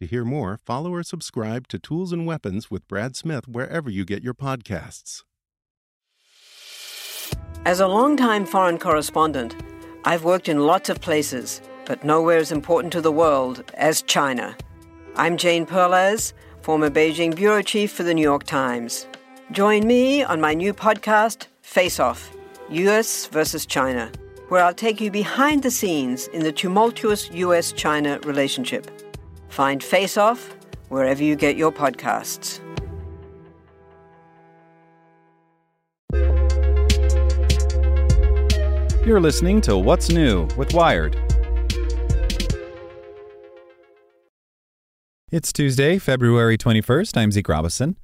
To hear more, follow or subscribe to Tools and Weapons with Brad Smith wherever you get your podcasts. As a longtime foreign correspondent, I've worked in lots of places, but nowhere as important to the world as China. I'm Jane Perlez, former Beijing bureau chief for the New York Times. Join me on my new podcast, Face Off US versus China, where I'll take you behind the scenes in the tumultuous US China relationship. Find Face Off wherever you get your podcasts. You're listening to What's New with Wired. It's Tuesday, February 21st. I'm Zeke Robison.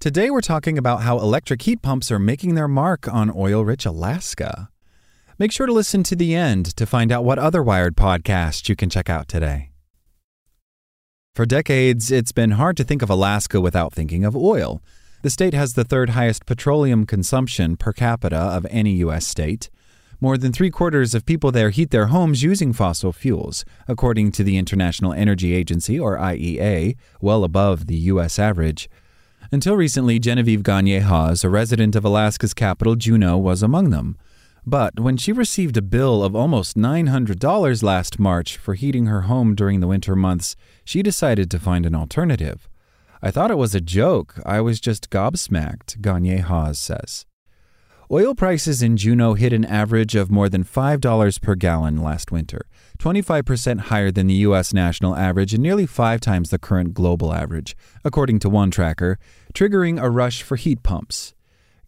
Today we're talking about how electric heat pumps are making their mark on oil rich Alaska. Make sure to listen to the end to find out what other Wired podcasts you can check out today. For decades, it's been hard to think of Alaska without thinking of oil. The state has the third highest petroleum consumption per capita of any U.S. state. More than three quarters of people there heat their homes using fossil fuels, according to the International Energy Agency, or IEA, well above the U.S. average. Until recently, Genevieve Gagne Haas, a resident of Alaska's capital, Juneau, was among them. But when she received a bill of almost $900 last March for heating her home during the winter months, she decided to find an alternative. I thought it was a joke. I was just gobsmacked, Gagne Haas says. Oil prices in Juneau hit an average of more than $5 per gallon last winter, 25% higher than the U.S. national average and nearly five times the current global average, according to one tracker, triggering a rush for heat pumps.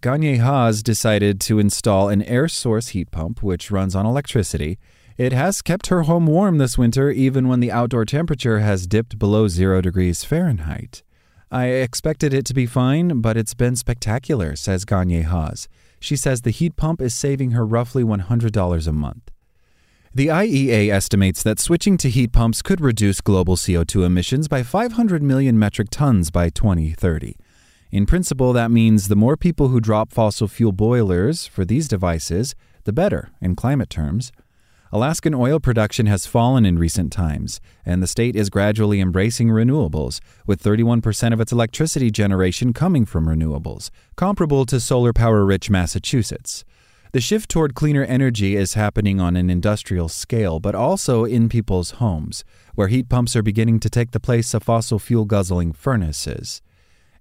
Gagne Haas decided to install an air source heat pump, which runs on electricity. It has kept her home warm this winter, even when the outdoor temperature has dipped below zero degrees Fahrenheit. I expected it to be fine, but it's been spectacular, says Gagne Haas. She says the heat pump is saving her roughly $100 a month. The IEA estimates that switching to heat pumps could reduce global CO2 emissions by 500 million metric tons by 2030. In principle, that means the more people who drop fossil fuel boilers for these devices, the better in climate terms. Alaskan oil production has fallen in recent times, and the state is gradually embracing renewables, with 31% of its electricity generation coming from renewables, comparable to solar power rich Massachusetts. The shift toward cleaner energy is happening on an industrial scale, but also in people's homes, where heat pumps are beginning to take the place of fossil fuel guzzling furnaces.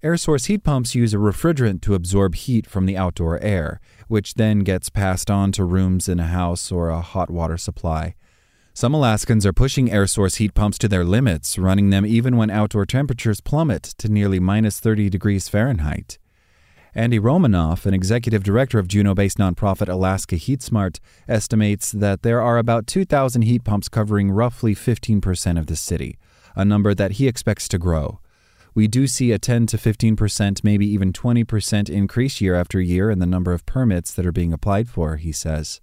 Air source heat pumps use a refrigerant to absorb heat from the outdoor air, which then gets passed on to rooms in a house or a hot water supply. Some Alaskans are pushing air source heat pumps to their limits, running them even when outdoor temperatures plummet to nearly minus 30 degrees Fahrenheit. Andy Romanoff, an executive director of Juneau based nonprofit Alaska HeatSmart, estimates that there are about 2,000 heat pumps covering roughly 15% of the city, a number that he expects to grow we do see a 10 to 15%, maybe even 20% increase year after year in the number of permits that are being applied for, he says.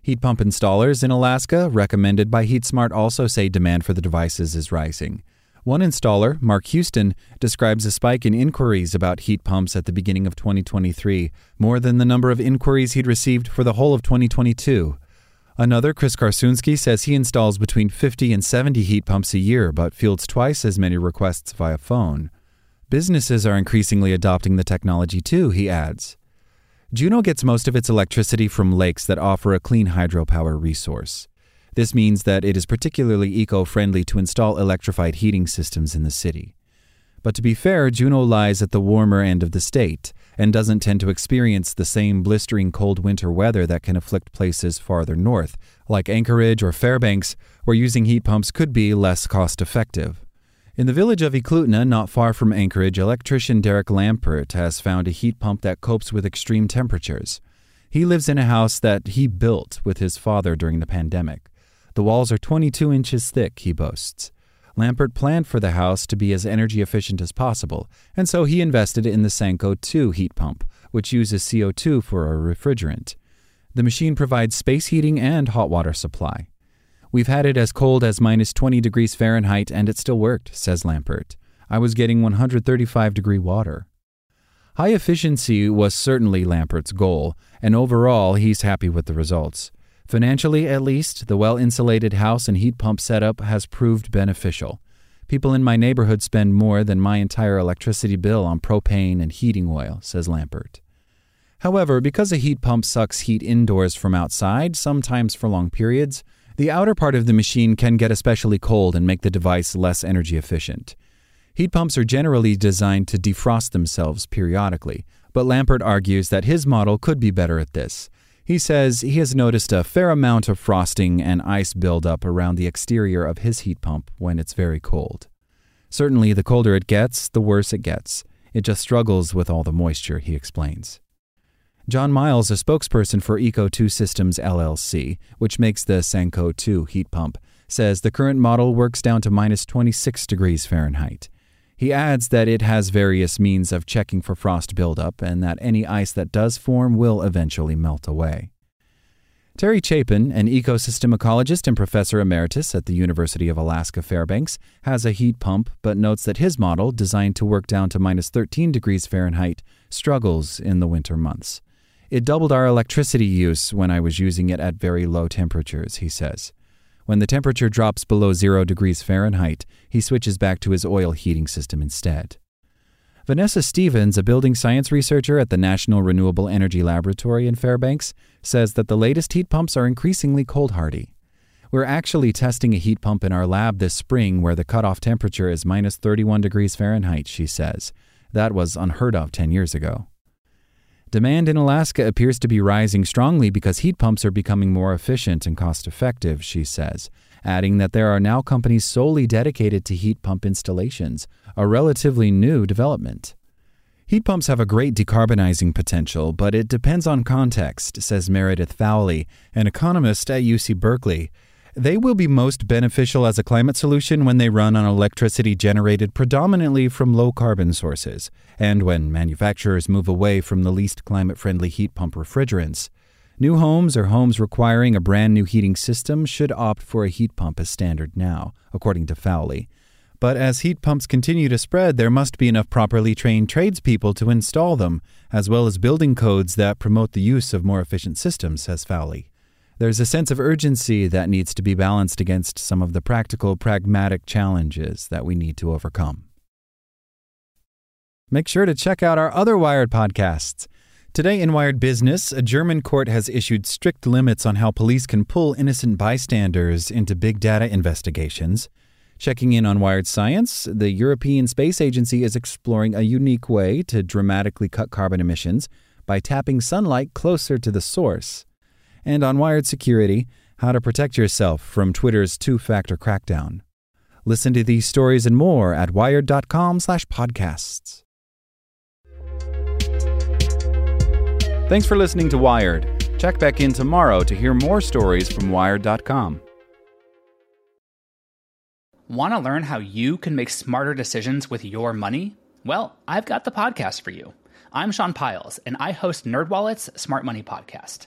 Heat pump installers in Alaska, recommended by HeatSmart, also say demand for the devices is rising. One installer, Mark Houston, describes a spike in inquiries about heat pumps at the beginning of 2023, more than the number of inquiries he'd received for the whole of 2022. Another, Chris Karsunski, says he installs between 50 and 70 heat pumps a year, but fields twice as many requests via phone. Businesses are increasingly adopting the technology too, he adds. Juneau gets most of its electricity from lakes that offer a clean hydropower resource. This means that it is particularly eco friendly to install electrified heating systems in the city. But to be fair, Juneau lies at the warmer end of the state and doesn't tend to experience the same blistering cold winter weather that can afflict places farther north, like Anchorage or Fairbanks, where using heat pumps could be less cost effective. In the village of Eklutna, not far from Anchorage, electrician Derek Lampert has found a heat pump that copes with extreme temperatures. He lives in a house that he built with his father during the pandemic. The walls are 22 inches thick, he boasts. Lampert planned for the house to be as energy efficient as possible, and so he invested in the SanCO2 heat pump, which uses CO2 for a refrigerant. The machine provides space heating and hot water supply. We've had it as cold as minus 20 degrees Fahrenheit and it still worked, says Lampert. I was getting 135 degree water. High efficiency was certainly Lampert's goal, and overall he's happy with the results. Financially, at least, the well insulated house and heat pump setup has proved beneficial. People in my neighborhood spend more than my entire electricity bill on propane and heating oil, says Lampert. However, because a heat pump sucks heat indoors from outside, sometimes for long periods, the outer part of the machine can get especially cold and make the device less energy efficient. Heat pumps are generally designed to defrost themselves periodically, but Lampert argues that his model could be better at this. He says he has noticed a fair amount of frosting and ice buildup around the exterior of his heat pump when it's very cold. Certainly, the colder it gets, the worse it gets. It just struggles with all the moisture, he explains. John Miles, a spokesperson for Eco2 Systems LLC, which makes the SanCO2 heat pump, says the current model works down to minus 26 degrees Fahrenheit. He adds that it has various means of checking for frost buildup and that any ice that does form will eventually melt away. Terry Chapin, an ecosystem ecologist and professor emeritus at the University of Alaska Fairbanks, has a heat pump but notes that his model, designed to work down to minus 13 degrees Fahrenheit, struggles in the winter months. It doubled our electricity use when I was using it at very low temperatures, he says. When the temperature drops below zero degrees Fahrenheit, he switches back to his oil heating system instead. Vanessa Stevens, a building science researcher at the National Renewable Energy Laboratory in Fairbanks, says that the latest heat pumps are increasingly cold hardy. We're actually testing a heat pump in our lab this spring where the cutoff temperature is minus 31 degrees Fahrenheit, she says. That was unheard of 10 years ago. Demand in Alaska appears to be rising strongly because heat pumps are becoming more efficient and cost effective, she says, adding that there are now companies solely dedicated to heat pump installations, a relatively new development. Heat pumps have a great decarbonizing potential, but it depends on context, says Meredith Fowlie, an economist at UC Berkeley. They will be most beneficial as a climate solution when they run on electricity generated predominantly from low carbon sources, and when manufacturers move away from the least climate friendly heat pump refrigerants. New homes or homes requiring a brand new heating system should opt for a heat pump as standard now, according to Fowlie. But as heat pumps continue to spread, there must be enough properly trained tradespeople to install them, as well as building codes that promote the use of more efficient systems, says Fowlie. There's a sense of urgency that needs to be balanced against some of the practical, pragmatic challenges that we need to overcome. Make sure to check out our other Wired podcasts. Today in Wired Business, a German court has issued strict limits on how police can pull innocent bystanders into big data investigations. Checking in on Wired Science, the European Space Agency is exploring a unique way to dramatically cut carbon emissions by tapping sunlight closer to the source and on Wired Security, how to protect yourself from Twitter's two-factor crackdown. Listen to these stories and more at wired.com/podcasts. Thanks for listening to Wired. Check back in tomorrow to hear more stories from wired.com. Want to learn how you can make smarter decisions with your money? Well, I've got the podcast for you. I'm Sean Pyles, and I host NerdWallet's Smart Money Podcast